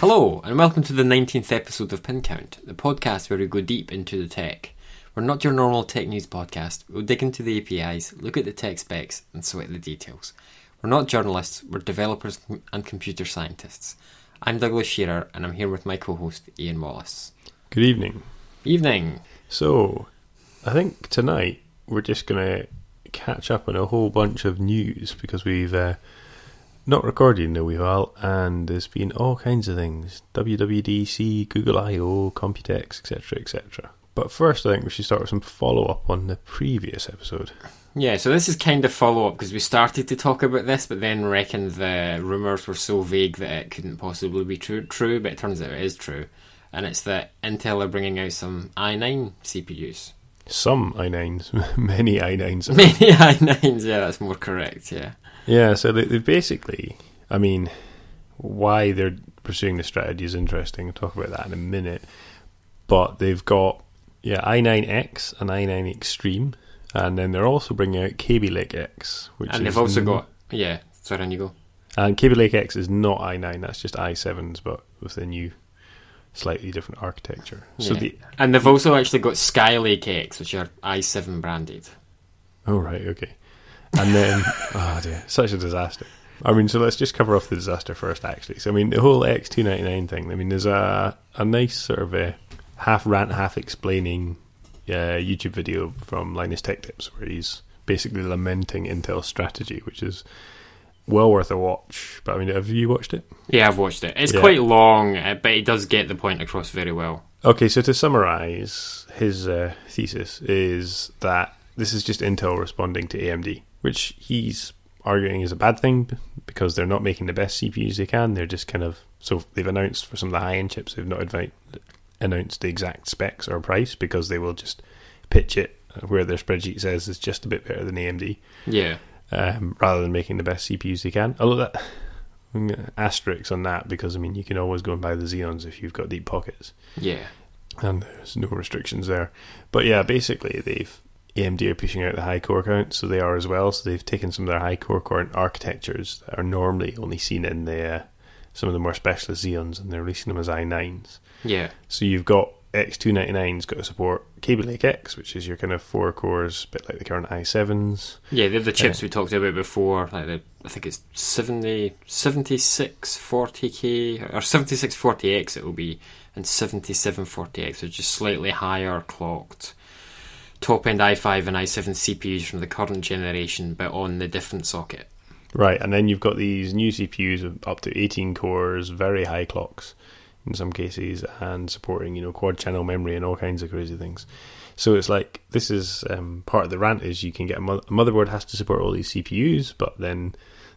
Hello, and welcome to the 19th episode of Pin Count, the podcast where we go deep into the tech. We're not your normal tech news podcast. We'll dig into the APIs, look at the tech specs, and sweat the details. We're not journalists, we're developers and computer scientists. I'm Douglas Shearer, and I'm here with my co host, Ian Wallace. Good evening. Evening. So, I think tonight we're just going to catch up on a whole bunch of news because we've uh, not recorded in a wee while and there's been all kinds of things WWDC, Google I.O., Computex, etc. etc. But first, I think we should start with some follow up on the previous episode. Yeah, so this is kind of follow up because we started to talk about this, but then reckoned the rumours were so vague that it couldn't possibly be true. True, but it turns out it is true, and it's that Intel are bringing out some i9 CPUs. Some i9s, many i9s. Many i9s, yeah, that's more correct. Yeah, Yeah, so they, they basically, I mean, why they're pursuing the strategy is interesting. I'll talk about that in a minute. But they've got, yeah, i9X and i9 Extreme, and then they're also bringing out Kaby Lake X, which and is they've also n- got yeah. Sorry, on you go. and Kaby Lake X is not i9, that's just i7s, but with the new, slightly different architecture. Yeah. So the and they've also actually got Skylake X, which are i7 branded. Oh right, okay. And then oh dear, such a disaster. I mean, so let's just cover off the disaster first, actually. So I mean, the whole X two ninety nine thing. I mean, there's a a nice sort of a half rant, half explaining uh, YouTube video from Linus Tech Tips where he's basically lamenting Intel's strategy, which is well worth a watch. But I mean, have you watched it? Yeah, I've watched it. It's Yeah. quite long, uh, but it does get the point across very well. Okay, so to summarize, his uh, thesis is that this is just Intel responding to AMD, which he's arguing is a bad thing because they're not making the best CPUs they can. They're just kind of so they've announced for some of the high end chips, they've not advi- announced the exact specs or price because they will just pitch it where their spreadsheet says it's just a bit better than AMD Yeah, um, rather than making the best CPUs they can. Although that asterisks on that because I mean you can always go and buy the Xeons if you've got deep pockets yeah, and there's no restrictions there. But yeah, basically they've AMD are pushing out the high core count, so they are as well. So they've taken some of their high core count architectures that are normally only seen in the uh, some of the more specialist Xeons, and they're releasing them as i9s. yeah, So you've got X299's got to support Kaby Lake X, which is your kind of four cores, a bit like the current i7s. yeah. They're the chips we talked about before. Like the, I think it's 70, 7640K or 7640X. It will be and 7740X, which is slightly higher clocked top end i5 and i7 CPUs from the current generation, but on the different socket. Right, and then you've got these new CPUs of up to 18 cores, very high clocks in some cases, and supporting you know quad channel memory and all kinds of crazy things. So it's like this is um, part of the rant is you can get a, mo- a motherboard has to support all these CPUs, but then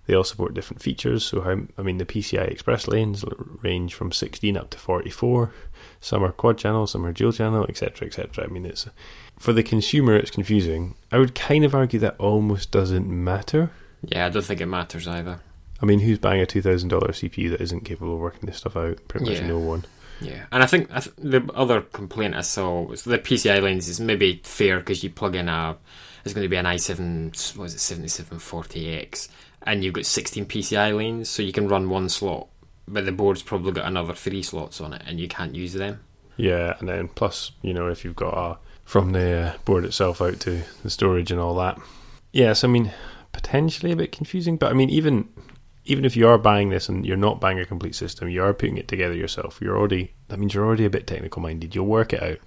they all support different features. So how I mean the PCI Express lanes range from 16 up to 44. Some are quad channel, some are dual channel, etc., etc. I mean it's for the consumer it's confusing. I would kind of argue that almost doesn't matter. Yeah, I don't think it matters either. I mean, who's buying a two thousand dollar CPU that isn't capable of working this stuff out? Pretty much Yeah. no one. Yeah, and I think, I th- the other complaint I saw was the PCI lanes is maybe fair because you plug in a, it's going to be an i7, what is it, 7740X, and you've got 16 PCI lanes, so you can run one slot, but the board's probably got another three slots on it, and you can't use them. Yeah, and then plus, you know, if you've got a from the uh, board itself out to the storage and all that. Yes, I mean, potentially a bit confusing, but I mean, even even if you are buying this and you're not buying a complete system, you are putting it together yourself. You're already that means you're already a bit technical minded. You'll work it out.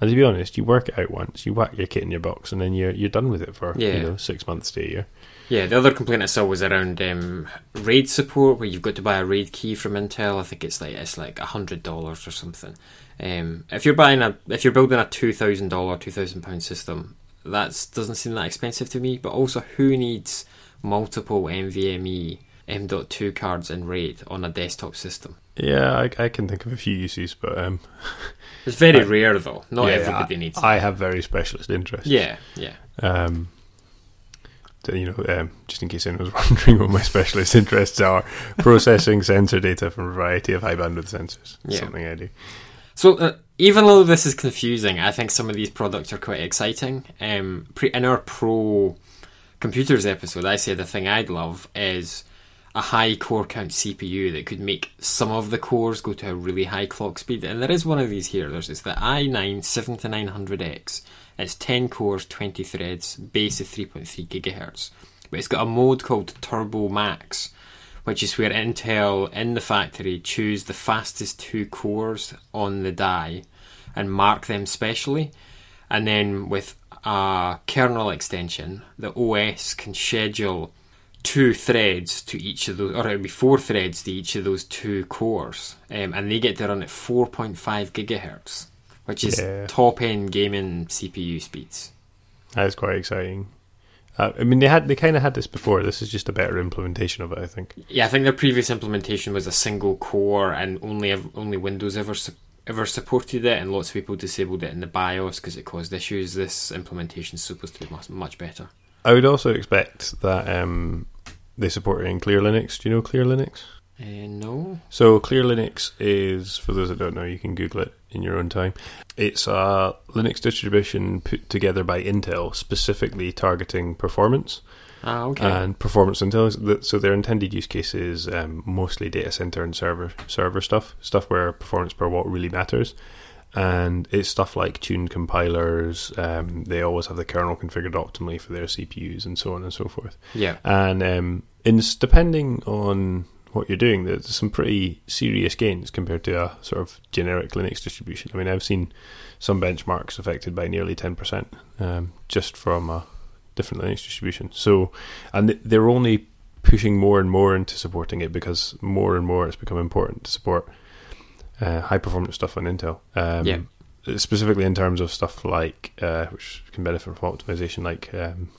And to be honest, you work it out once, you whack your kit in your box, and then you're you're done with it for Yeah. you know six months to a year. Yeah, the other complaint I saw was around um, RAID support, where you've got to buy a RAID key from Intel. I think it's like it's like hundred dollars or something. Um, if you're buying a, if you're building a two thousand dollar, two thousand pound system, that doesn't seem that expensive to me. But also, who needs multiple NVMe M.2 cards in RAID on a desktop system? Yeah, I, I can think of a few uses, but um, It's very I- rare though. Not yeah, everybody I, needs. I have very specialist interests. yeah, yeah. Um, you know, um, just in case anyone was wondering what my specialist interests are, processing sensor data from a variety of high bandwidth sensors. Yeah. Something I do. So uh, even though this is confusing, I think some of these products are quite exciting. Um, pre- in our pro computers episode, I said the thing I'd love is a high core count CPU that could make some of the cores go to a really high clock speed. And there is one of these here. There's it's the i9 7900X. It's 10 cores, 20 threads, base of 3.3 gigahertz. But it's got a mode called Turbo Max, which is where Intel in the factory choose the fastest two cores on the die and mark them specially. And then with a kernel extension, the OS can schedule two threads to each of those, or it would be four threads to each of those two cores, um, and they get to run at 4.5 gigahertz, which is Yeah. top end gaming CPU speeds. That's quite exciting. Uh, I mean, they had they kind of had this before. This is just a better implementation of it, I think. Yeah, I think their previous implementation was a single core, and only only Windows ever su- ever supported it, and lots of people disabled it in the BIOS because it caused issues. This implementation is supposed to be much, much better. I would also expect that um, they support it in Clear Linux. Do you know Clear Linux? Uh, no, So Clear Linux is, for those that don't know, you can Google it in your own time. It's a Linux distribution put together by Intel, specifically targeting performance ah, okay, and performance intelligence. So their intended use case is um, mostly data center and server server stuff, stuff where performance per watt really matters. And it's stuff like tuned compilers. Um, they always have the kernel configured optimally for their CPUs and so on and so forth. yeah, And um, in depending on what you're doing, there's some pretty serious gains compared to a sort of generic Linux distribution. I mean, I've seen some benchmarks affected by nearly 10% um, just from a different Linux distribution. So, and they're only pushing more and more into supporting it because more and more it's become important to support uh, high performance stuff on Intel. Um, Yeah. Specifically in terms of stuff like, uh, which can benefit from optimization, like um,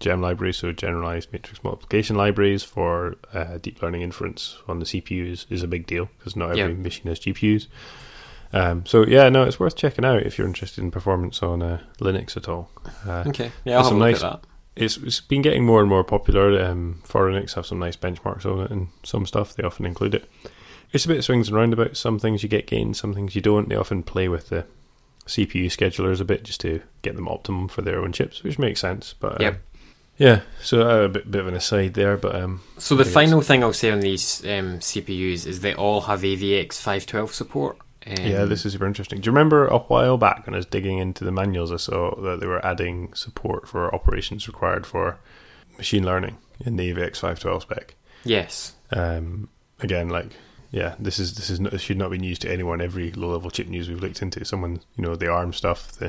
GEMM libraries, so generalized matrix multiplication libraries for uh, deep learning inference on the CPUs is, a big deal because not every Yeah. machine has GPUs. Um, so yeah, no, it's worth checking out if you're interested in performance on uh, Linux at all. Uh, okay, yeah, I'll have a look nice- at that. it's, it's been getting more and more popular. Um, Phoronix, have some nice benchmarks on it, and some stuff they often include it. It's a bit of swings and roundabouts. Some things you get gains, some things you don't. They often play with the CPU schedulers a bit just to get them optimum for their own chips, which makes sense. But uh, Yep. Yeah. So uh, a bit, bit of an aside there, but um, So the final thing I'll say on these um, CPUs is they all have AVX 512 support. Um, yeah, this is super interesting. Do you remember a while back when I was digging into the manuals? I saw that they were adding support for operations required for machine learning in the AVX 512 spec. yes, Um, again, like, yeah, this is this is not, this should not be news to anyone. Every low level chip news we've looked into, someone you know the ARM stuff, the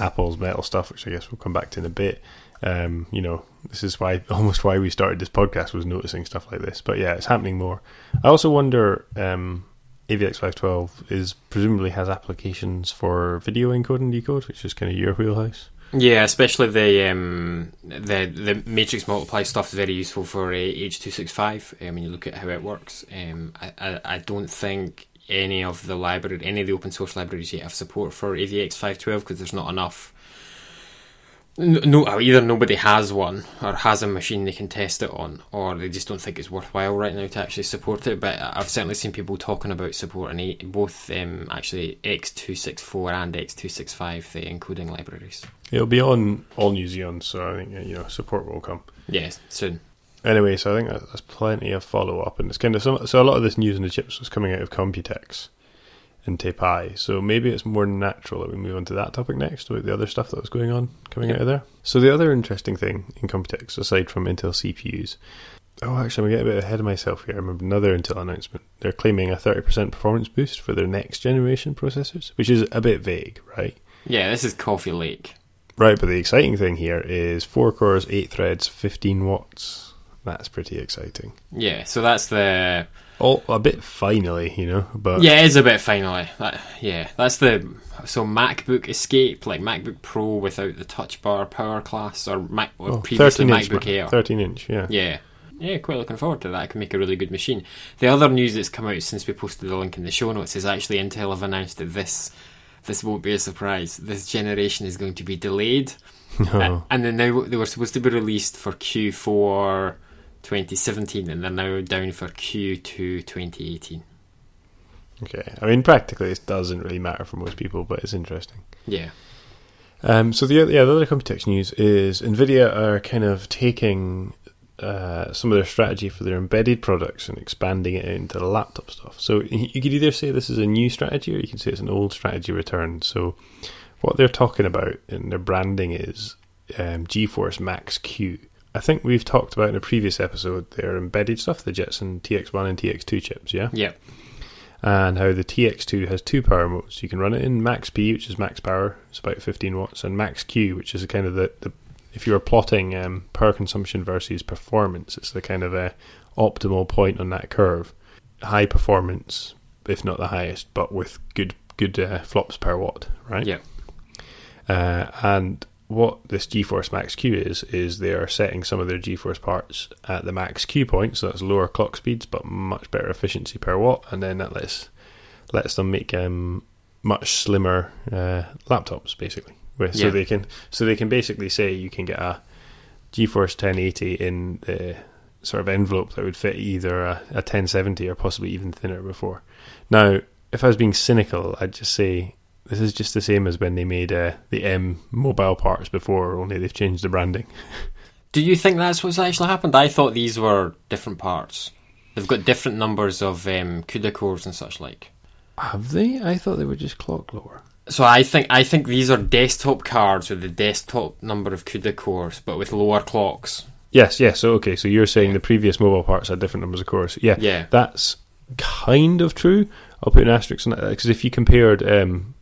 Apple's metal stuff, which I guess we'll come back to in a bit. Um, you know, this is why almost why we started this podcast was noticing stuff like this. But yeah, it's happening more. I also wonder. Um, AVX 512 is presumably has applications for video encode and decode, which is kind of your wheelhouse. yeah, especially the um, the the matrix multiply stuff is very useful for uh, H265 um, when you look at how it works. Um, I, I I don't think any of the library, any of the open source libraries yet have support for AVX 512 because there's not enough. No, either nobody has one or has a machine they can test it on, or they just don't think it's worthwhile right now to actually support it. But I've certainly seen people talking about supporting both um, actually X264 and X265, the encoding libraries. It'll be on all New Zealand, so I think uh, you know support will come. Yes, soon. Anyway, so I think that's plenty of follow up, and it's kind of some, so a lot of this news on the chips was coming out of Computex and Taipei, so maybe it's more natural that we move on to that topic next about the other stuff that was going on coming out of there. So the other interesting thing in Computex, aside from Intel CPUs, oh, actually, I'm getting a bit ahead of myself here. I remember another Intel announcement. They're claiming a 30% performance boost for their next generation processors, which is a bit vague, right? Yeah, this is Coffee Lake. Right, but the exciting thing here is four cores, eight threads, 15 watts. That's pretty exciting. Yeah, so that's the Oh, a bit finally, you know, but yeah, it is a bit finally. That, yeah, that's the so MacBook Escape, like MacBook Pro without the Touch Bar Power class, or Mac or oh, previously 13 inch, MacBook Air. 13 inch, yeah. Yeah. Yeah, quite looking forward to that. I can make a really good machine. The other news that's come out since we posted the link in the show notes is actually Intel have announced that this this won't be a surprise. This generation is going to be delayed. Uh, and then now they were supposed to be released for Q4 2017, and they're now down for Q2 2018. okay. I mean, practically, it doesn't really matter for most people, but it's interesting. Yeah, Um, so the other, yeah, the other Computex news is Nvidia are kind of taking uh, some of their strategy for their embedded products and expanding it into the laptop stuff. So you could either say this is a new strategy or you can say it's an old strategy return. So what they're talking about in their branding is um, GeForce Max Q. I think we've talked about in a previous episode their embedded stuff, the Jetson TX1 and TX2 chips, yeah? Yeah. And how the TX2 has two power modes. You can run it in Max P, which is max power, it's about 15 watts, and Max Q, which is kind of the, the if you're plotting um, power consumption versus performance, it's the kind of a optimal point on that curve. High performance, if not the highest, but with good good uh, flops per watt, right? Yeah. Uh, and what this GeForce Max Q is is they are setting some of their GeForce parts at the max Q point, so that's lower clock speeds but much better efficiency per watt, and then that lets lets them make um, much slimmer uh, laptops basically. With, So they can so they can basically say you can get a GeForce 1080 in the sort of envelope that would fit either a, a 1070 or possibly even thinner before. Now, if I was being cynical, I'd just say this is just the same as when they made uh, the M mobile parts before, only they've changed the branding. Do you think that's what's actually happened? I thought these were different parts. They've got different numbers of um, CUDA cores and such like. Have they? I thought they were just clock lower. So I think I think these are desktop cards with the desktop number of CUDA cores, but with lower clocks. Yes, yes. So okay, so you're saying the previous mobile parts had different numbers of cores. Yeah, Yeah. that's kind of true. I'll put an asterisk on that because if you compared um,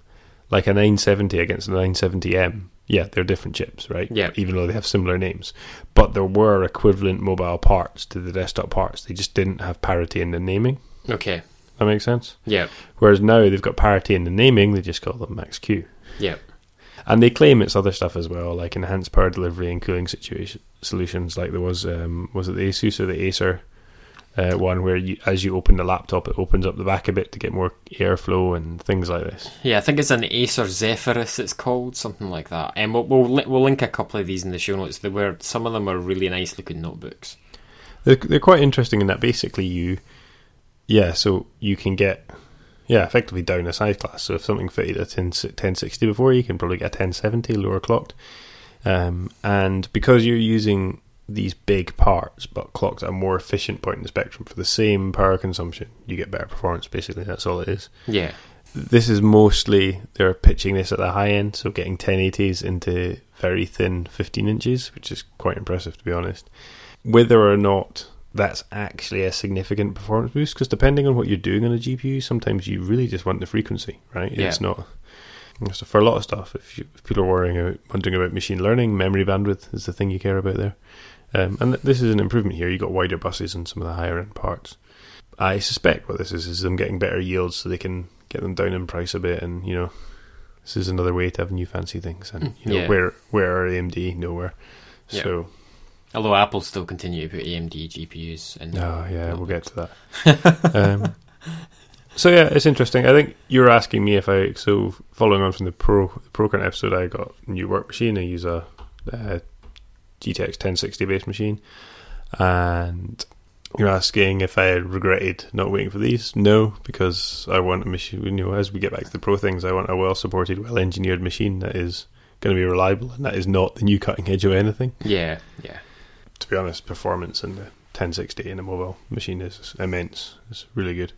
like a 970 against a 970M, yeah, they're different chips, right? Yeah. Even though they have similar names, but there were equivalent mobile parts to the desktop parts. They just didn't have parity in the naming. Okay. That makes sense. Yeah. Whereas now they've got parity in the naming. They just call them Max Q. Yeah. And they claim it's other stuff as well, like enhanced power delivery and cooling situation solutions. Like there was, um, was it the Asus or the Acer uh, one where you, as you open the laptop, it opens up the back a bit to get more airflow and things like this. Yeah, I think it's an Acer Zephyrus. It's called something like that. And we'll we'll, li- we'll link a couple of these in the show notes. They were some of them are really nice looking notebooks. They're, they're quite interesting in that basically you, yeah, so you can get, yeah, effectively down a size class. So if something fitted a 10, 1060 before, you can probably get a 1070 lower clocked. Um, and because you're using these big parts but clocked at a more efficient point in the spectrum for the same power consumption, you get better performance. Basically, that's all it is. Yeah. This is mostly they're pitching this at the high end, so getting 1080s into very thin 15 inches, which is quite impressive to be honest. Whether or not that's actually a significant performance boost, because depending on what you're doing on a GPU, sometimes you really just want the frequency, right? Yeah. It's not. So for a lot of stuff, if, you, if people are worrying about, wondering about machine learning, memory bandwidth is the thing you care about there. Um, and th- this is an improvement here. You've got wider buses and some of the higher end parts. I suspect what this is is them getting better yields so they can get them down in price a bit. And you know, this is another way to have new fancy things. And you know, Yeah. where where are AMD? Nowhere. Yeah. So Although Apple still continue to put AMD GPUs in. Oh yeah, we'll get to that. um, so yeah, it's interesting. I think you were asking me if I so following on from the pro the ProCurrent episode, I got a new work machine. I use a, uh GTX 1060 base machine, and you're asking if I regretted not waiting for these. No, because I want a machine. You know, as we get back to the pro things, I want a well supported, well engineered machine that is going to be reliable, and that is not the new cutting edge of anything Yeah, yeah. to be honest, performance in the 1060 in a mobile machine is immense. It's really good.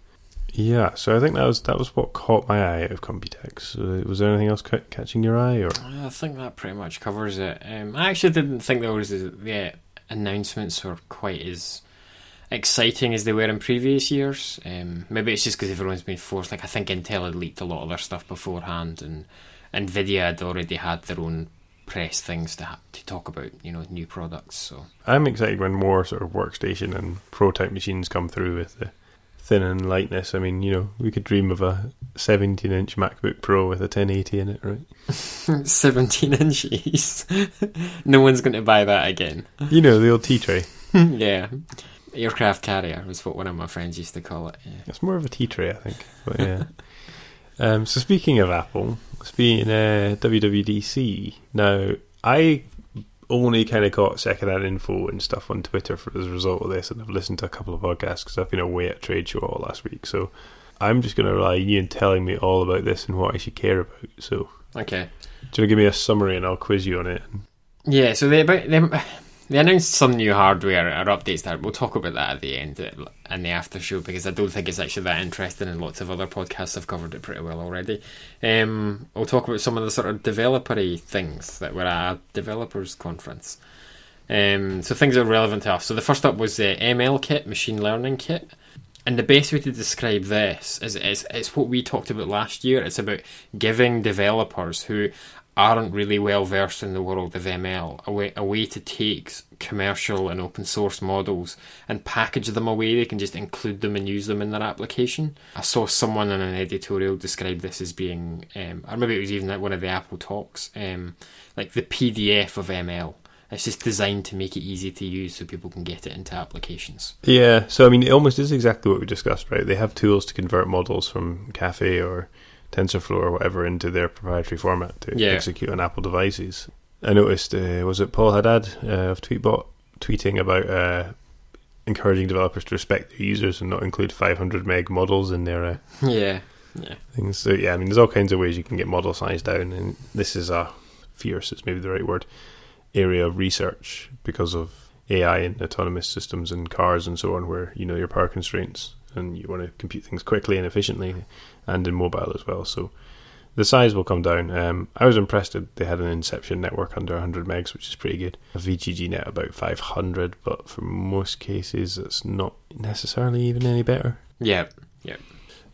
Yeah, so I think that was that was what caught my eye out of Computex. Uh, was there anything else ca- catching your eye, or I think that pretty much covers it. Um, I actually didn't think there was the announcements were quite as exciting as they were in previous years. Um, maybe it's just because everyone's been forced. Like I think Intel had leaked a lot of their stuff beforehand, and Nvidia had already had their own press things to ha- to talk about. You know, new products. So I'm excited when more sort of workstation and pro type machines come through with the thin and lightness. I mean, you know, we could dream of a 17 inch MacBook Pro with a 1080 in it, right? seventeen inches. no one's going to buy that again. You know, the old tea tray. yeah. Aircraft carrier was what one of my friends used to call it. Yeah. It's more of a tea tray, I think. But yeah. um, so speaking of Apple, speaking uh, WWDC. Now, I only kind of got secondhand info and stuff on Twitter for, as a result of this, and I've listened to a couple of podcasts because I've been away at trade show all last week. So I'm just going to rely on you in telling me all about this and what I should care about. So Okay. do you want to give me a summary and I'll quiz you on it? Yeah, so they about they, they announced some new hardware or updates that we'll talk about that at the end in the after show because I don't think it's actually that interesting and lots of other podcasts have covered it pretty well already. Um, we'll talk about some of the sort of developery things that were at developers conference. Um, so things that are relevant to us. So the first up was the ML kit, machine learning kit. And the best way to describe this is it's, it's what we talked about last year. It's about giving developers who aren't really well versed in the world of ML a way, a way to take commercial and open source models and package them away. They can just include them and use them in their application. I saw someone in an editorial describe this as being, um, or maybe it was even at one of the Apple talks, um, like the PDF of ML. It's just designed to make it easy to use so people can get it into applications. Yeah, so I mean, it almost is exactly what we discussed, right? They have tools to convert models from Caffe or TensorFlow or whatever into their proprietary format to Yeah. execute on Apple devices. I noticed, uh, was it Paul Haddad uh, of Tweetbot tweeting about uh, encouraging developers to respect their users and not include 500 meg models in their uh, Yeah, yeah, things. So yeah, I mean, there's all kinds of ways you can get model size down, and this is a fierce, is maybe the right word, area of research because of AI and autonomous systems and cars and so on, where you know your power constraints and you want to compute things quickly and efficiently, and in mobile as well. So the size will come down. Um, I was impressed that they had an Inception network under 100 megs, which is pretty good. A VGG net about 500, but for most cases, it's not necessarily even any better. yeah, yeah.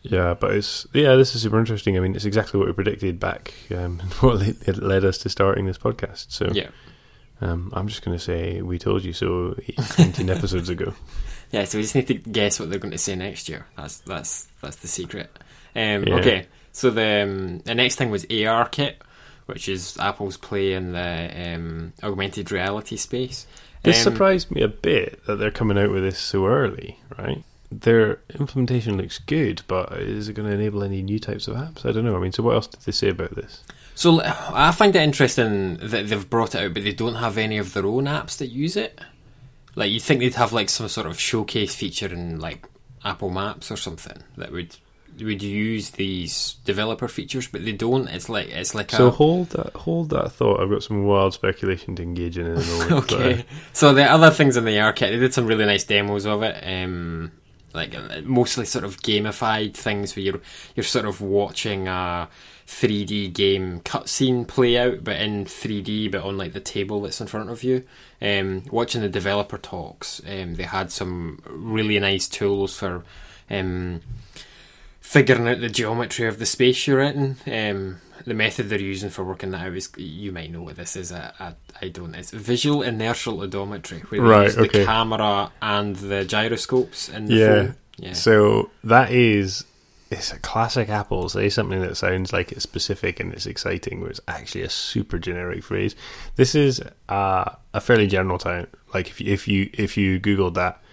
Yeah, but it's yeah, this is super interesting. I mean, it's exactly what we predicted back, um, and what led us to starting this podcast. So, Yeah. um, I'm just going to say we told you so 19 episodes ago. Yeah, so we just need to guess what they're going to say next year. That's that's that's the secret. Um, Yeah. Okay, so the um, the next thing was AR kit, which is Apple's play in the um, augmented reality space. This Um, surprised me a bit that they're coming out with this so early. Right, their implementation looks good, but is it going to enable any new types of apps? I don't know. I mean, so what else did they say about this? So I find it interesting that they've brought it out, but they don't have any of their own apps that use it. Like you'd think they'd have like some sort of showcase feature in like Apple Maps or something that would would use these developer features, but they don't. It's like it's like So a hold that, hold that thought. I've got some wild speculation to engage in in a moment. but, uh, okay. So the other things in the AR kit, they did some really nice demos of it. Um, like uh, mostly sort of gamified things where you're you're sort of watching a 3D game cutscene play out, but in 3D, but on like the table that's in front of you. Um, watching the developer talks, um, they had some really nice tools for um, figuring out the geometry of the space you're in. Um, the method they're using for working that out is you might know what this is. I, I, I don't. It's visual inertial odometry, where they Right, use the camera and the gyroscopes in the Yeah. phone. Yeah. So that is it's a classic Apple. Say something that sounds like it's specific and it's exciting, but it's actually a super generic phrase. This is uh, a fairly general term. Like if you, if you if you googled that,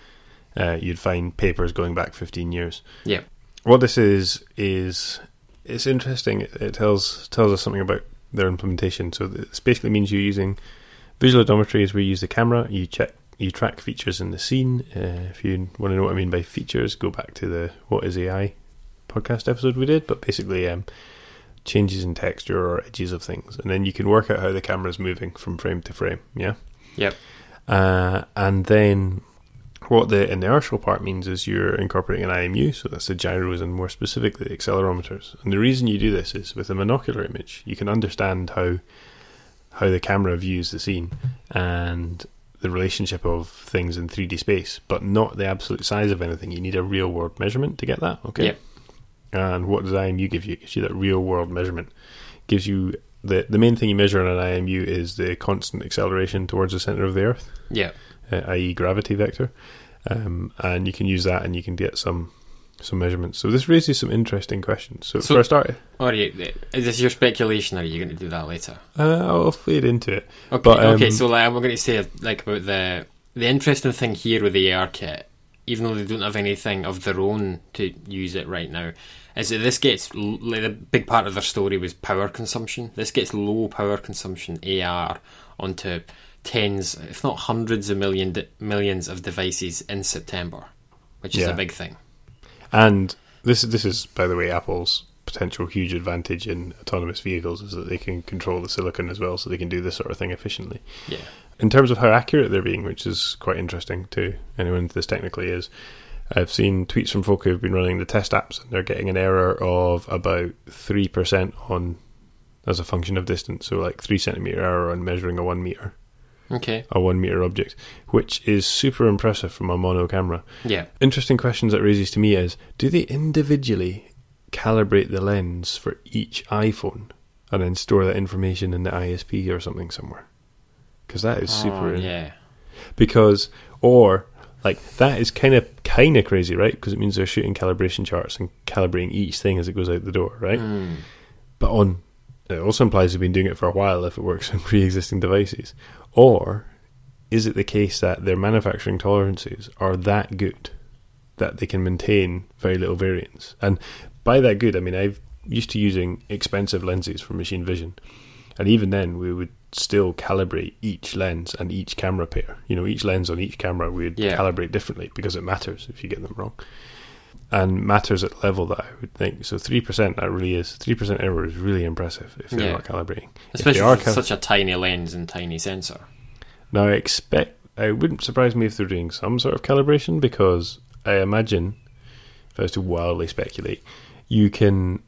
uh, you'd find papers going back fifteen years. Yeah. What this is is it's interesting. It, it tells tells us something about their implementation. So this basically means you're using visual odometry is where you use the camera, you check, you track features in the scene. Uh, if you want to know what I mean by features, go back to the What Is AI podcast episode we did. But basically, um, changes in texture or edges of things, and then you can work out how the camera is moving from frame to frame. Yeah. Yep. Uh, and then what the inertial part means is you're incorporating an IMU, so that's the gyros and more specifically the accelerometers. And the reason you do this is with a monocular image, you can understand how how the camera views the scene and the relationship of things in 3D space, but not the absolute size of anything. You need a real world measurement to get that. Okay. Yep. And what does IMU give you? It gives you that real world measurement. gives you the the main thing you measure on an IMU is the constant acceleration towards the center of the Earth Yeah. uh, i.e., gravity vector, um, and you can use that and you can get some some measurements. So this raises some interesting questions. So, So- for a start, Or you, is this your speculation, or are you going to do that later? uh, I'll fade into it. Okay. But, um, okay. So like, I'm going to say like about the the interesting thing here with the AR kit, even though they don't have anything of their own to use it right now, is that this gets like the big part of their story was power consumption. This gets low power consumption AR onto tens, if not hundreds of millions of devices in September, which is Yeah. a big thing. And this this is, by the way, Apple's potential huge advantage in autonomous vehicles is that they can control the silicon as well, so they can do this sort of thing efficiently. Yeah. In terms of how accurate they're being, which is quite interesting to anyone this technically is, I've seen tweets from folk who've been running the test apps and they're getting an error of about 3% on as a function of distance. So, like 3 centimeter error on measuring a 1 meter, Okay. a 1 meter object, which is super impressive from a mono camera. Yeah. Interesting questions that raises to me is do they individually calibrate the lens for each iPhone and then store that information in the ISP or something somewhere? Because that is super. Oh, yeah. Because, or, like, that is kind of kind of crazy, right? Because it means they're shooting calibration charts and calibrating each thing as it goes out the door, right? Mm. But on, it also implies they've been doing it for a while if it works on pre existing devices. Or is it the case that their manufacturing tolerances are that good that they can maintain very little variance? And by that good, I mean, I've used to using expensive lenses for machine vision. And even then, we would still calibrate each lens and each camera pair. You know, each lens on each camera we would Yeah. calibrate differently because it matters if you get them wrong. And matters at level that I would think. So 3%, that really is, 3% error is really impressive if they're Yeah. not calibrating. If Especially are cal- such a tiny lens and tiny sensor. Now, I expect, it wouldn't surprise me if they're doing some sort of calibration because I imagine, if I was to wildly speculate, you can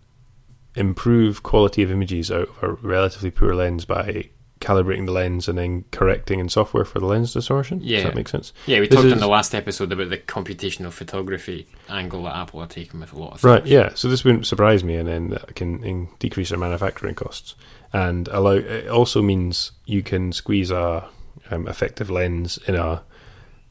improve quality of images out of a relatively poor lens by calibrating the lens and then correcting in software for the lens distortion. Yeah. Does that make sense? Yeah, we This talked in the last episode about the computational photography angle that Apple are taking with a lot of Right, things. yeah. So this wouldn't surprise me, and then that can in, decrease their manufacturing costs and allow. It also means you can squeeze a um, effective lens in a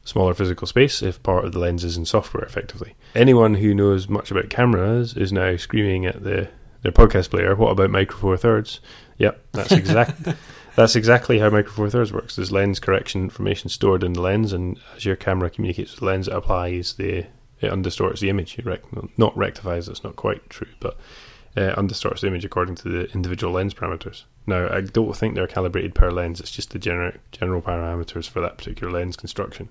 smaller physical space if part of the lens is in software. Effectively, anyone who knows much about cameras is now screaming at the their podcast player. What about Micro Four Thirds? Yep, that's exact. That's exactly how Micro Four Thirds works. There's lens correction information stored in the lens, and as your camera communicates with the lens, it applies the it undistorts the image. It rec- not rectifies. That's not quite true, but uh, undistorts the image according to the individual lens parameters. Now, I don't think they're calibrated per lens. It's just the general general parameters for that particular lens construction.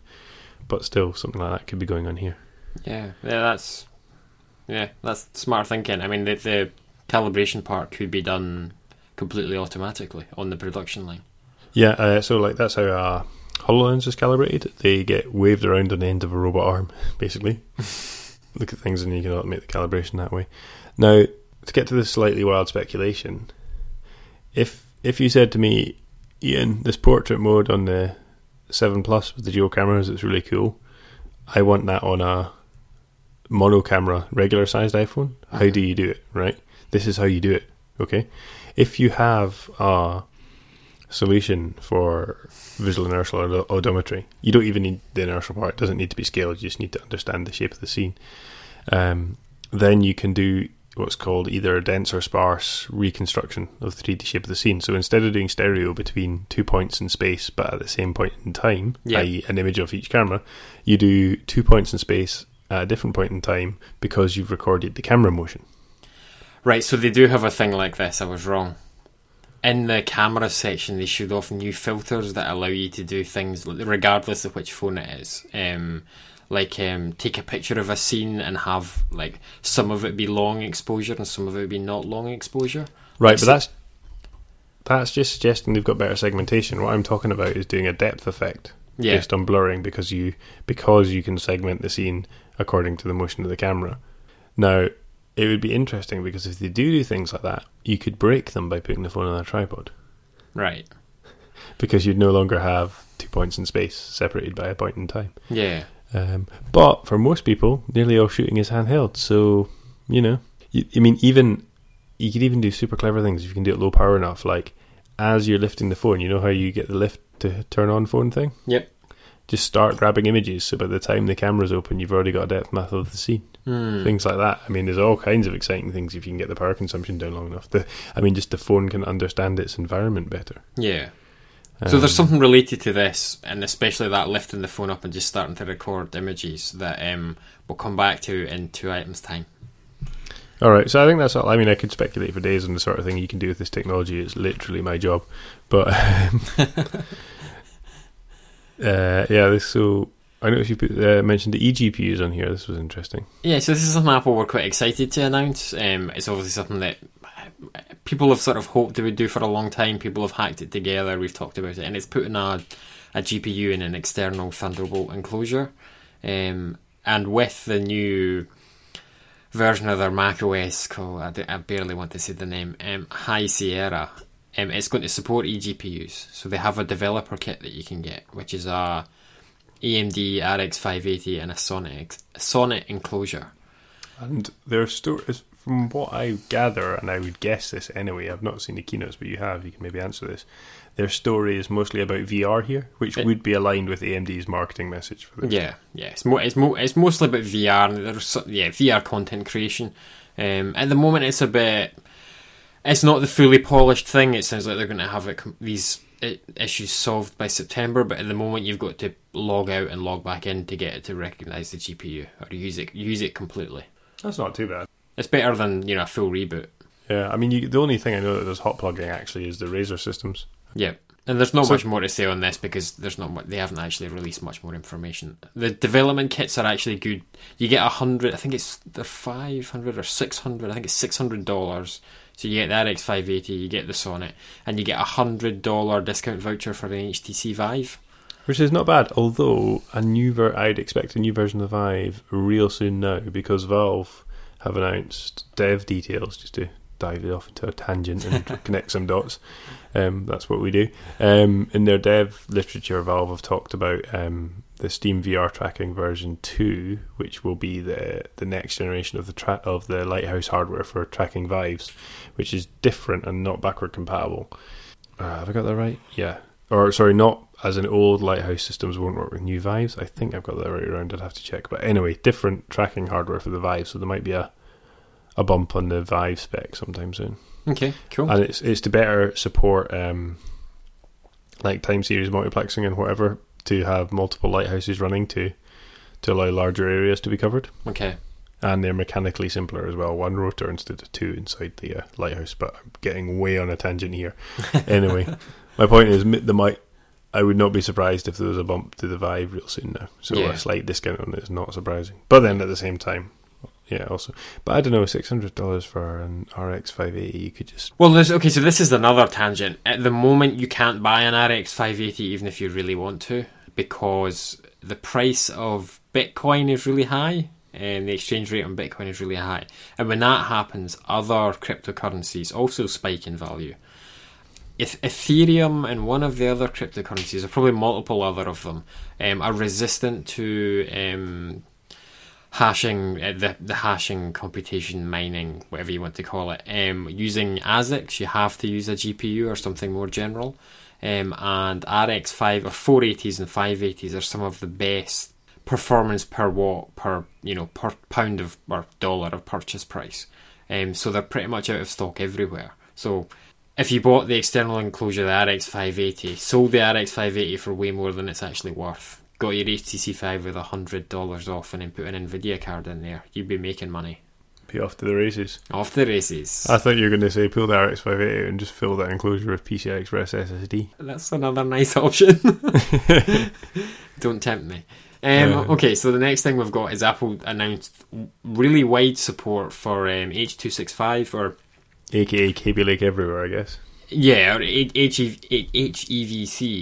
But still, something like that could be going on here. Yeah, yeah, that's yeah, that's smart thinking. I mean, the, the calibration part could be done completely automatically on the production line. Yeah, uh, so like that's how uh, Hololens is calibrated. They get waved around on the end of a robot arm, basically. Look at things and you can automate the calibration that way. Now, to get to this slightly wild speculation, if if you said to me, Ian, this portrait mode on the Seven Plus with the dual cameras, it's really cool. I want that on a mono camera, regular sized iPhone. How do you do it? Right. This is how you do it. Okay. If you have a solution for visual inertial od- odometry, you don't even need the inertial part. It doesn't need to be scaled. You just need to understand the shape of the scene. Um, then you can do what's called either a dense or sparse reconstruction of the 3D shape of the scene. So instead of doing stereo between two points in space but at the same point in time, Yeah. i.e., an image of each camera, you do two points in space at a different point in time because you've recorded the camera motion. Right, so they do have a thing like this. I was wrong. In the camera section, they showed off new filters that allow you to do things regardless of which phone it is. Um, like um, take a picture of a scene and have like some of it be long exposure and some of it be not long exposure. Right, Like, but that's that's just suggesting they've got better segmentation. What I'm talking about is doing a depth effect Yeah, based on blurring because you because you can segment the scene according to the motion of the camera. Now, it would be interesting because if they do do things like that, you could break them by putting the phone on a tripod right. because you'd no longer have two points in space separated by a point in time. Yeah, Um, but for most people, nearly all shooting is handheld, so you know, you, I mean, even you could even do super clever things if you can do it low power enough. Like as you're lifting the phone, you know how you get the lift to turn on phone thing. Yep. Just start grabbing images, so by the time the camera's open, you've already got a depth map of the scene. Hmm. Things like that. I mean, there's all kinds of exciting things if you can get the power consumption down long enough. The, I mean, just the phone can understand its environment better. yeah. So there's Um, something related to this, and especially that lifting the phone up and just starting to record images that um, we'll come back to in two items' time. All right, so I think that's all. I mean, I could speculate for days on the sort of thing you can do with this technology. It's literally my job, but um, uh, yeah. This, so I noticed you put, uh, mentioned the eGPUs on here. This was interesting. Yeah, so this is something Apple were quite excited to announce. Um, it's obviously something that people have sort of hoped they would do for a long time. People have hacked it together. We've talked about it, and it's putting a a GPU in an external Thunderbolt enclosure. Um, and with the new version of their Mac OS called, I, I barely want to say the name, um, High Sierra, um, it's going to support eGPUs. So they have a developer kit that you can get, which is a AMD RX 580 and a Sonnet, Sonnet enclosure. And their story is from what I gather, and I would guess this anyway. I've not seen the keynotes, but you have. You can maybe answer this. Their story is mostly about VR here, which It- would be aligned with AMD's marketing message for this. Yeah, yeah. It's mo- it's mo- it's mostly about VR. and There's yeah VR content creation. Um, at the moment, it's a bit. It's not the fully polished thing. It sounds like they're going to have it com- these issues solved by September. But at the moment, you've got to log out and log back in to get it to recognize the GPU or use it use it completely. That's not too bad. It's better than you know a full reboot. Yeah, I mean, you, the only thing I know that does hot plugging actually is the Razer systems. Yeah. And there's not So- much more to say on this because there's not mu- they haven't actually released much more information. The development kits are actually good. You get a hundred, I think it's they're five hundred or six hundred. I think it's six hundred dollars. So you get the RX five eighty, you get the Sonnet, and you get a hundred dollar discount voucher for an HTC Vive. Which is not bad, although a new ver- I'd expect a new version of the Vive real soon now because Valve have announced dev details just to dive it off into a tangent and connect some dots. Um, that's what we do. Um, in their dev literature, Valve have talked about um, the Steam VR tracking version two, which will be the the next generation of the tra- of the Lighthouse hardware for tracking Vives, which is different and not backward compatible. Uh, have I got that right? Yeah. Or sorry, not as in old Lighthouse systems won't work with new Vives. I think I've got that right around. I'd have to check. But anyway, different tracking hardware for the Vive, so there might be a a bump on the Vive spec sometime soon. Okay, cool. And it's it's to better support um, like time series multiplexing and whatever to have multiple lighthouses running to to allow larger areas to be covered. Okay, And they're mechanically simpler as well. One rotor instead of two inside the uh, lighthouse. But I'm getting way on a tangent here. anyway, my point is the might. I would not be surprised if there was a bump to the Vive real soon now. So Yeah. a slight discount on it is not surprising. But then at the same time, yeah, also. But I don't know, six hundred dollars for an RX five eighty, you could just Well, there's, okay, so this is another tangent. At the moment, you can't buy an RX 580 even if you really want to, because the price of Bitcoin is really high, and the exchange rate on Bitcoin is really high. And when that happens, other cryptocurrencies also spike in value. Ethereum and one of the other cryptocurrencies, or probably multiple other of them, um, are resistant to um, hashing uh, the the hashing computation mining whatever you want to call it. Um, using ASICs you have to use a GPU or something more general. Um, and RX 5 or 480s and 580s are some of the best performance per watt per you know per pound of or dollar of purchase price. Um, so they're pretty much out of stock everywhere. So if you bought the external enclosure the RX 580 sold the RX 580 for way more than it's actually worth got your HTC Vive with $100 off and then put an Nvidia card in there, you'd be making money. be off to the races. Off the races. I thought you were going to say pull the RX five eighty and just fill that enclosure with PCI Express SSD. That's another nice option. Don't tempt me. Um. Okay, so the next thing we've got is Apple announced really wide support for um, H265 or AKA Kaby Lake everywhere, I guess. Yeah, or HEVC,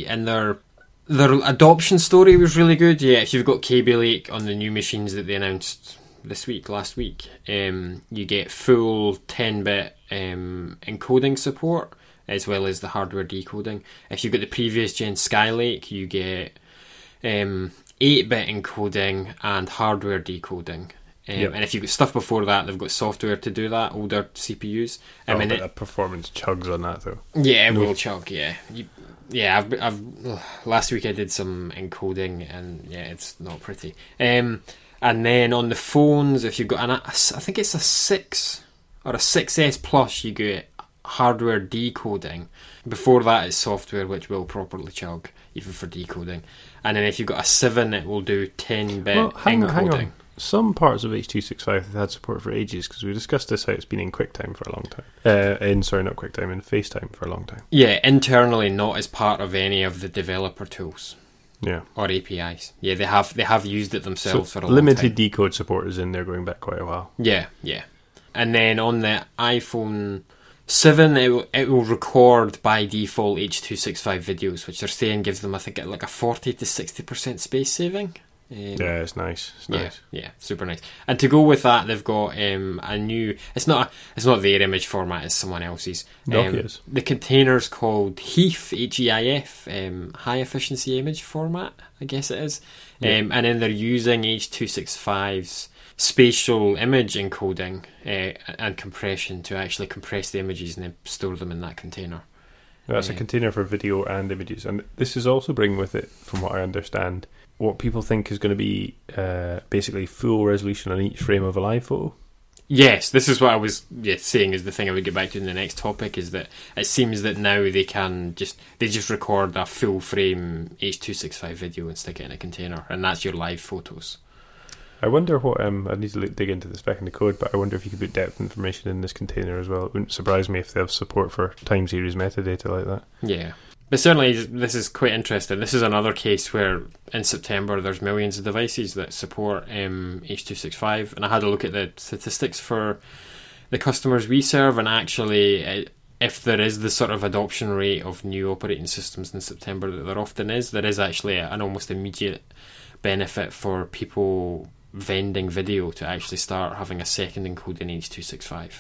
and their their adoption story was really good. Yeah, if you've got Kaby Lake on the new machines that they announced this week, last week, um, you get full 10-bit um, encoding support as well as the hardware decoding. If you've got the previous gen Skylake, you get um, 8-bit encoding and hardware decoding. Um, Yep. And if you've got stuff before that, they've got software to do that, older CPUs. I oh, mean, it- the performance chugs on that though. yeah, it will chug. Yeah, you, yeah. I've, I've ugh, last week I did some encoding, and yeah, it's not pretty. Um, and then on the phones, if you've got an, I think it's a six or a 6S Plus, you get hardware decoding. Before that, it's software which will properly chug, even for decoding. And then if you've got a seven, it will do ten bit Well, hang on, encoding. hang on. Some parts of H265 have had support for ages because we discussed this how it's been in QuickTime for a long time. Uh, in sorry, not QuickTime, in FaceTime for a long time. Yeah, internally, not as part of any of the developer tools. Yeah. or APIs. Yeah, they have they have used it So themselves for a long limited decode support is in there going back quite a while. Yeah, yeah. And then on the iPhone 7, it will, it will record by default H265 videos, which they're saying gives them, I think, like a 40 to 60% space saving. Um, Yeah, it's nice. It's yeah, nice. yeah, super nice. And to go with that, they've got um, a new. It's not. A, it's not their image format. It's someone else's. Um, Nokia's. the container's called HEIF, H E I F, um, high efficiency image format. I guess it is. Yeah. Um, and then they're using H265's spatial image encoding uh, and compression to actually compress the images and then store them in that container. That's a container for video and images, and this is also bringing with it, from what I understand, what people think is going to be uh, basically full resolution on each frame of a live photo. Yes, this is what I was yeah, saying is the thing I would get back to in the next topic is that it seems that now they can just they just record a full frame H265 video and stick it in a container and that's your live photos. I wonder what um, I need to look, dig into the spec and the code, but I wonder if you could put depth information in this container as well. It wouldn't surprise me if they have support for time series metadata like that. Yeah. But certainly this is quite interesting. This is another case where in September there's millions of devices that support um, H265 and I had a look at the statistics for the customers we serve and actually uh, if there is the sort of adoption rate of new operating systems in September that there often is, there is actually an almost immediate benefit for people vending video to actually start having a second encoding in H265.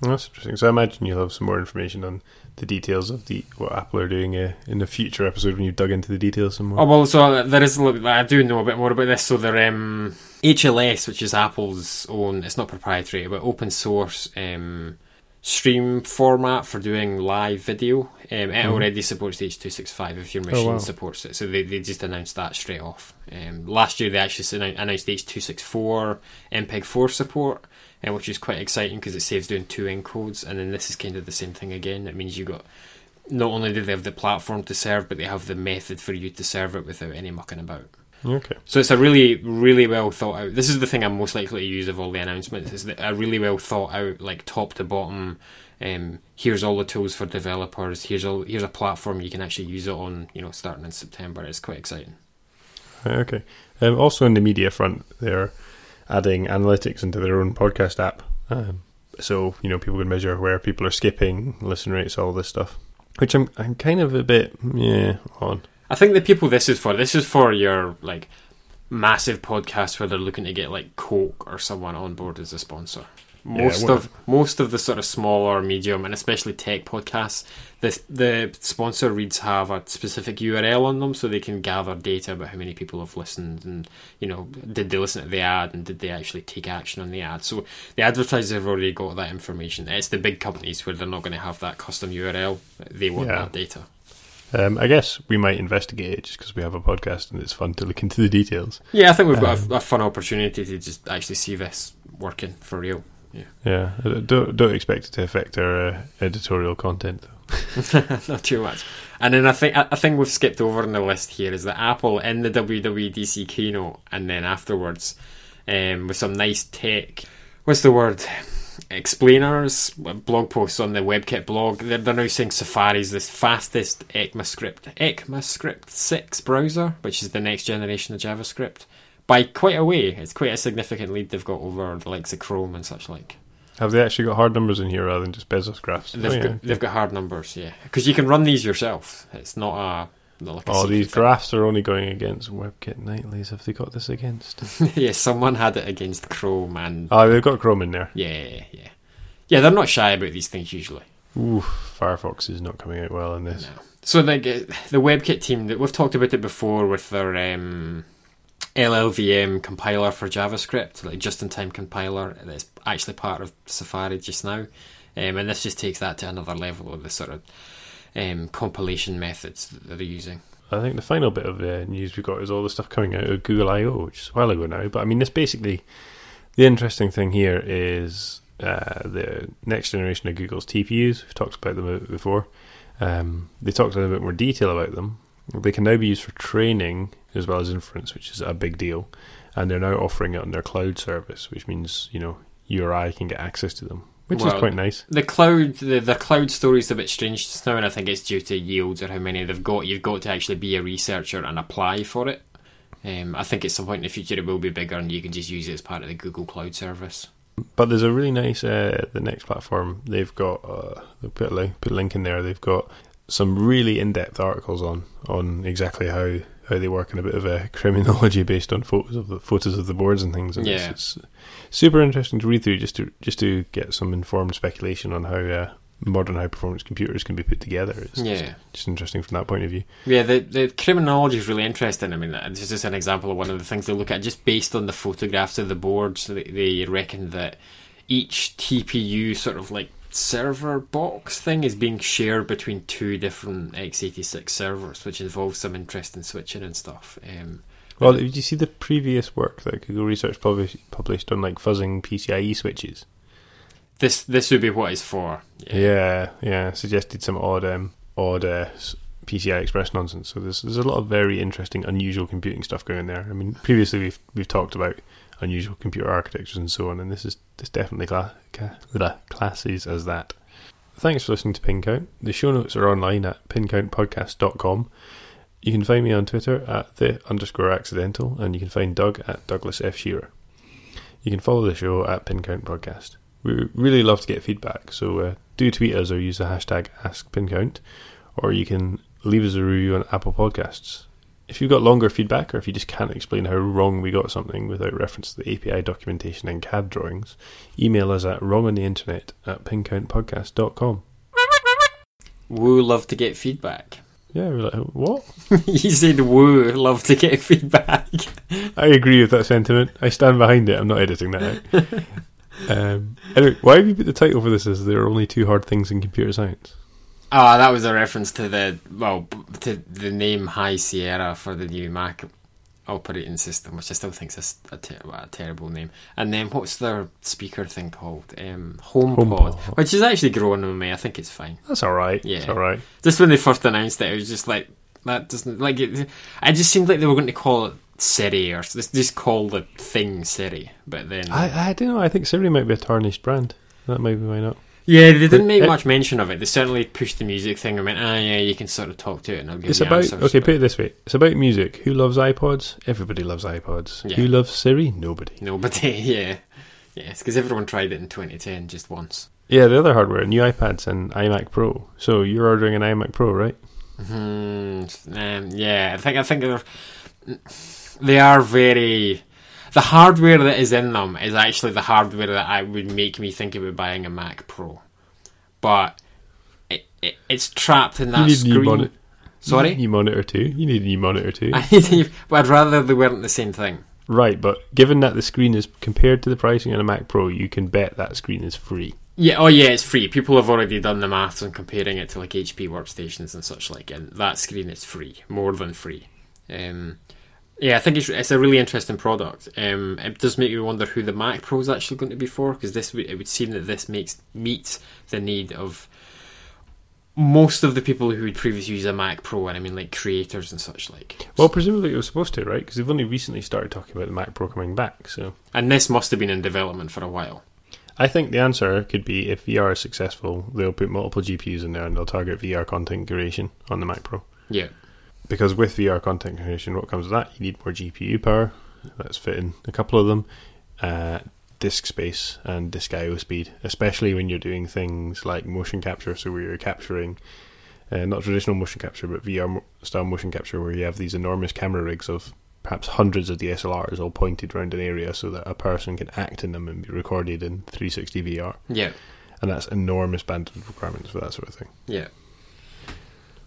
Well, that's interesting. So I imagine you'll have some more information on the details of the what Apple are doing uh, in a future episode when you've dug into the details some more. Oh well, so there is. a little- I do know a bit more about this. So they're um, HLS, which is Apple's own. It's not proprietary, but open source um, stream format for doing live video. Um, it Mhm. already supports H265 if your Oh, machine wow. supports it. So they, they just announced that straight off. Um, last year they actually announced H264 MPEG-4 support, uh, which is quite exciting because it saves doing two encodes. And then this is kind of the same thing again. It means you've got not only do they have the platform to serve, but they have the method for you to serve it without any mucking about. Okay. So it's a really, really well thought out. This is the thing I'm most likely to use of all the announcements. Is that a really well thought out, like top to bottom. Um, here's all the tools for developers. Here's all. Here's a platform you can actually use it on. You know, starting in September. It's quite exciting. Okay. Um, also, in the media front, they're adding analytics into their own podcast app. Um, so you know people can measure where people are skipping, listen rates, all this stuff. Which I'm I'm kind of a bit yeah on. I think the people this is for. This is for your like massive podcasts where they're looking to get like Coke or someone on board as a sponsor. Most well- of most of the sort of smaller, medium, and especially tech podcasts, the the sponsor reads have a specific URL on them, so they can gather data about how many people have listened, and you know, did they listen to the ad, and did they actually take action on the ad? So the advertisers have already got that information. It's the big companies where they're not going to have that custom URL; they want Yeah. that data. Um, I guess we might investigate it just because we have a podcast and it's fun to look into the details. Yeah, I think we've got Um, a, a fun opportunity to just actually see this working for real. Yeah, I don't don't expect it to affect our uh, editorial content. Though. Not too much. And then I think a thing we've skipped over in the list here is that Apple in the WWDC keynote and then afterwards, um, with some nice tech. What's the word? Explainers, blog posts on the WebKit blog. They're, they're now saying Safari is the fastest ECMAScript, ECMAScript 6 browser, which is the next generation of JavaScript. By quite a way, it's quite a significant lead they've got over the likes of Chrome and such like. Have they actually got hard numbers in here rather than just Bezos graphs? They've, oh, yeah. got, they've got hard numbers, yeah, because you can run these yourself. It's not a not like a Oh, these thing. graphs are only going against WebKit nightlies. Have they got this against? yeah, someone had it against Chrome, and oh, they've got Chrome in there. yeah, yeah, yeah. They're not shy about these things usually. Oof, Firefox is not coming out well in this. No. So the the WebKit team that we've talked about it before with their um, LLVM compiler for JavaScript, like just-in-time compiler that's actually part of Safari just now, um, and this just takes that to another level of the sort of um, compilation methods that they're using. I think the final bit of news we got is all the stuff coming out of Google I/O, which is a while ago now. But I mean, this basically the interesting thing here is uh, the next generation of Google's TPUs. We've talked about them before. Um, they talked in a bit more detail about them. They can now be used for training as well as inference, which is a big deal. And they're now offering it on their cloud service, which means you know you or I can get access to them, which is quite nice. The cloud, the, the cloud story is a bit strange just now, and I think it's due to yields or how many they've got. You've got to actually be a researcher and apply for it. Um, I think at some point in the future it will be bigger, and you can just use it as part of the Google Cloud service. But there's a really nice uh, the next platform. They've got uh, put a link, put a link in there. They've got some really in depth articles on on exactly how how they work and a bit of a Kremlinology based on photos of the photos of the boards and things. And it's- Yeah. it's, super interesting to read through just to just to get some informed speculation on how uh, modern high performance computers can be put together. It's just, Yeah. just interesting from that point of view. Yeah, the the Kremlinology is really interesting. I mean, this is just an example of one of the things they look at. Just based on the photographs of the boards, they, they reckon that each TPU sort of like server box thing is being shared between two different x86 servers, which involves some interesting switching and stuff. Um, Well, did you see the previous work that Google Research published published on like fuzzing PCIe switches? this this would be what it's for. Yeah, yeah, suggested some odd, um, odd uh, PCI Express nonsense. So there's there's a lot of very interesting, unusual computing stuff going there. I mean, previously we've we've talked about unusual computer architectures and so on, and this is this definitely cla- classes as that. Thanks for listening to Pin Count. The show notes are online at pincountpodcast.com. You can find me on Twitter at the underscore accidental, and you can find Doug at Douglas F. Shearer. You can follow the show at Pin Count Podcast. We really love to get feedback, so uh, do tweet us or use the hashtag AskPinCount, or you can leave us a review on Apple Podcasts. If you've got longer feedback, or if you just can't explain how wrong we got something without reference to the API documentation and CAD drawings, email us at wrongontheinternet at pincountpodcast.com. Woo, love to get feedback. Yeah, we're like, what? you said woo, love to get feedback. I agree with that sentiment. I stand behind it. I'm not editing that out. um, anyway, why have you put the title for this as There Are Only Two Hard Things in Computer Science? Ah, that was a reference to the well to the name High Sierra for the new Mac operating system, which I still think is a, ter- a terrible name. And then what's their speaker thing called? Um, HomePod, HomePod. which is actually growing on me. I think it's fine. That's all right. Yeah. It's all right. Just when they first announced it, it was just like that doesn't like it. I just seemed like they were going to call it Siri or just just call the thing Siri, but then I, I don't know. I think Siri might be a tarnished brand. That might be why not. Yeah, they didn't make It- much mention of it. They certainly pushed the music thing and went, ah, yeah, you can sort of talk to it and I'll give It's you about answers. okay. but- Put it this way: it's about music. Who loves iPods? Everybody loves iPods. Yeah. Who loves Siri? Nobody. Nobody, yeah. Yes, because everyone tried it in 2010 just once. Yeah, the other hardware, new iPads and iMac Pro. So you're ordering an iMac Pro, right? Hmm. Um, yeah, I think I think they're they are very. The hardware that is in them is actually the hardware that I would make me think about buying a Mac Pro, but it, it it's trapped in that you screen. Sorry, You need a new monitor too. You need a new monitor too. I need but I'd rather they weren't the same thing. right, but given that the screen is compared to the pricing on a Mac Pro, you can bet that screen is free. Yeah, oh yeah, it's free. People have already done the maths on comparing it to like HP workstations and such like, and that screen is free, more than free. Um, yeah, I think it's it's a really interesting product. Um, it does make me wonder who the Mac Pro is actually going to be for, because this it would seem that this makes meets the need of most of the people who would previously use a Mac Pro, and I mean like creators and such like. Well, presumably it was supposed to, right? Because they've only recently started talking about the Mac Pro coming back. So and this must have been in development for a while. I think the answer could be if VR is successful, they'll put multiple GPUs in there and they'll target VR content creation on the Mac Pro. Yeah, Because with VR content creation, what comes with that? You need more GPU power. That's fitting a couple of them. Uh, disk space and disk I/O speed, especially when you're doing things like motion capture. So where you're capturing uh, not traditional motion capture, but VR style motion capture, where you have these enormous camera rigs of perhaps hundreds of DSLRs all pointed around an area, so that a person can act in them and be recorded in 360 VR. yeah. And that's enormous bandwidth requirements for that sort of thing. Yeah.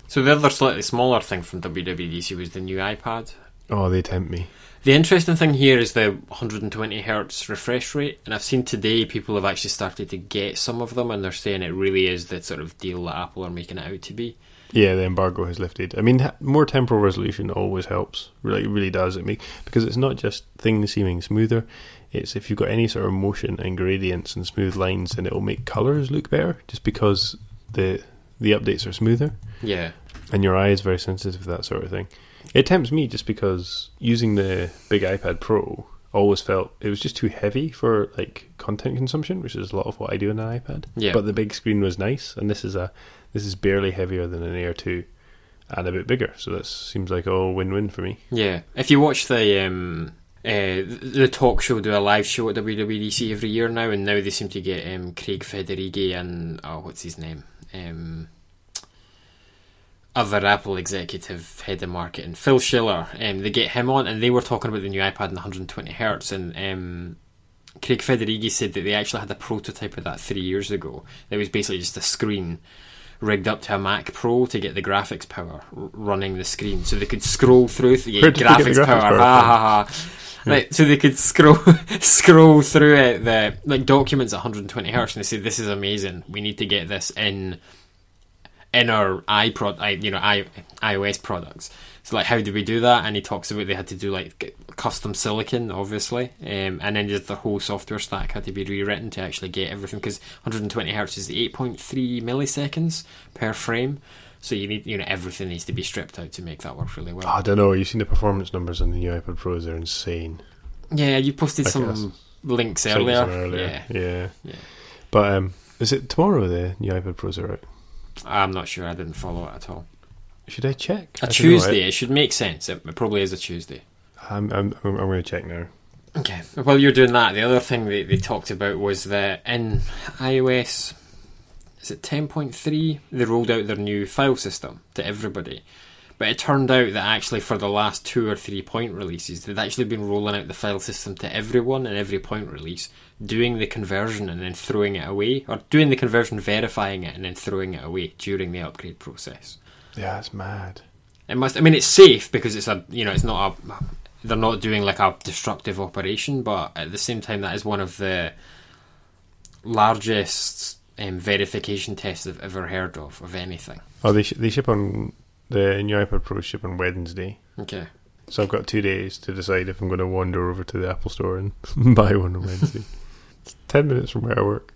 So the other slightly smaller thing from WWDC was the new iPad. Oh, they tempt me. The interesting thing here is the 120 hertz refresh rate, and I've seen today people have actually started to get some of them, and they're saying it really is the sort of deal that Apple are making it out to be. Yeah, the embargo has lifted. I mean, more temporal resolution always helps. Really, it really does. It make because it's not just things seeming smoother. It's if you've got any sort of motion and gradients and smooth lines, then it will make colors look better. Just because the the updates are smoother, Yeah, and your eye is very sensitive to that sort of thing. It tempts me just because using the big iPad Pro always felt it was just too heavy for like content consumption, which is a lot of what I do on an iPad. Yeah. But the big screen was nice, and this is a this is barely heavier than an Air two, and a bit bigger. So that seems like a win-win for me. Yeah, if you watch the um, uh, the talk show, do a live show at WWDC every year now, and now they seem to get um, Craig Federighi and oh, what's his name? Um, other Apple executive head of marketing, Phil Schiller. Um, they get him on, and they were talking about the new iPad and 120 hertz, and um, Craig Federighi said that they actually had a prototype of that three years ago. It was basically just a screen rigged up to a Mac Pro to get the graphics power r- running the screen, so they could scroll through did the graphics, graphics power. power Ha ha ha. Like, so they could scroll scroll through it, the like documents at 120 hertz, and they said this is amazing. We need to get this in in our i you know, i iOS products. So like, how do we do that? And he talks about they had to do like custom silicon, obviously, um, and then just the whole software stack had to be rewritten to actually get everything because 120 hertz is 8.3 milliseconds per frame. So you need, you know, everything needs to be stripped out to make that work really well. I don't know. You've seen the performance numbers on the new iPad Pros; they're insane. Yeah, you posted I some guess. links earlier. earlier. Yeah, yeah, Yeah. But um, is it tomorrow the new iPad Pros are out? I'm not sure. I didn't follow it at all. Should I check? A I Tuesday. It should make sense. It it probably is a Tuesday. I, I'm I'm I'm, I'm going to check now. Okay. While you're doing that, the other thing they, they talked about was that in iOS, is it 10.3, they rolled out their new file system to everybody. But it turned out that actually for the last two or three point releases, they'd actually been rolling out the file system to everyone in every point release, doing the conversion and then throwing it away, or doing the conversion, verifying it, and then throwing it away during the upgrade process. Yeah, it's mad. It must. I mean, it's safe because it's a. You know, it's not a. They're not doing like a destructive operation, but at the same time, that is one of the largest um, verification tests I've ever heard of of anything. Oh, they sh- they ship on the new iPad Pros ship on Wednesday. Okay. So I've got two days to decide if I'm going to wander over to the Apple store and buy one on Wednesday. it's ten minutes from where I work.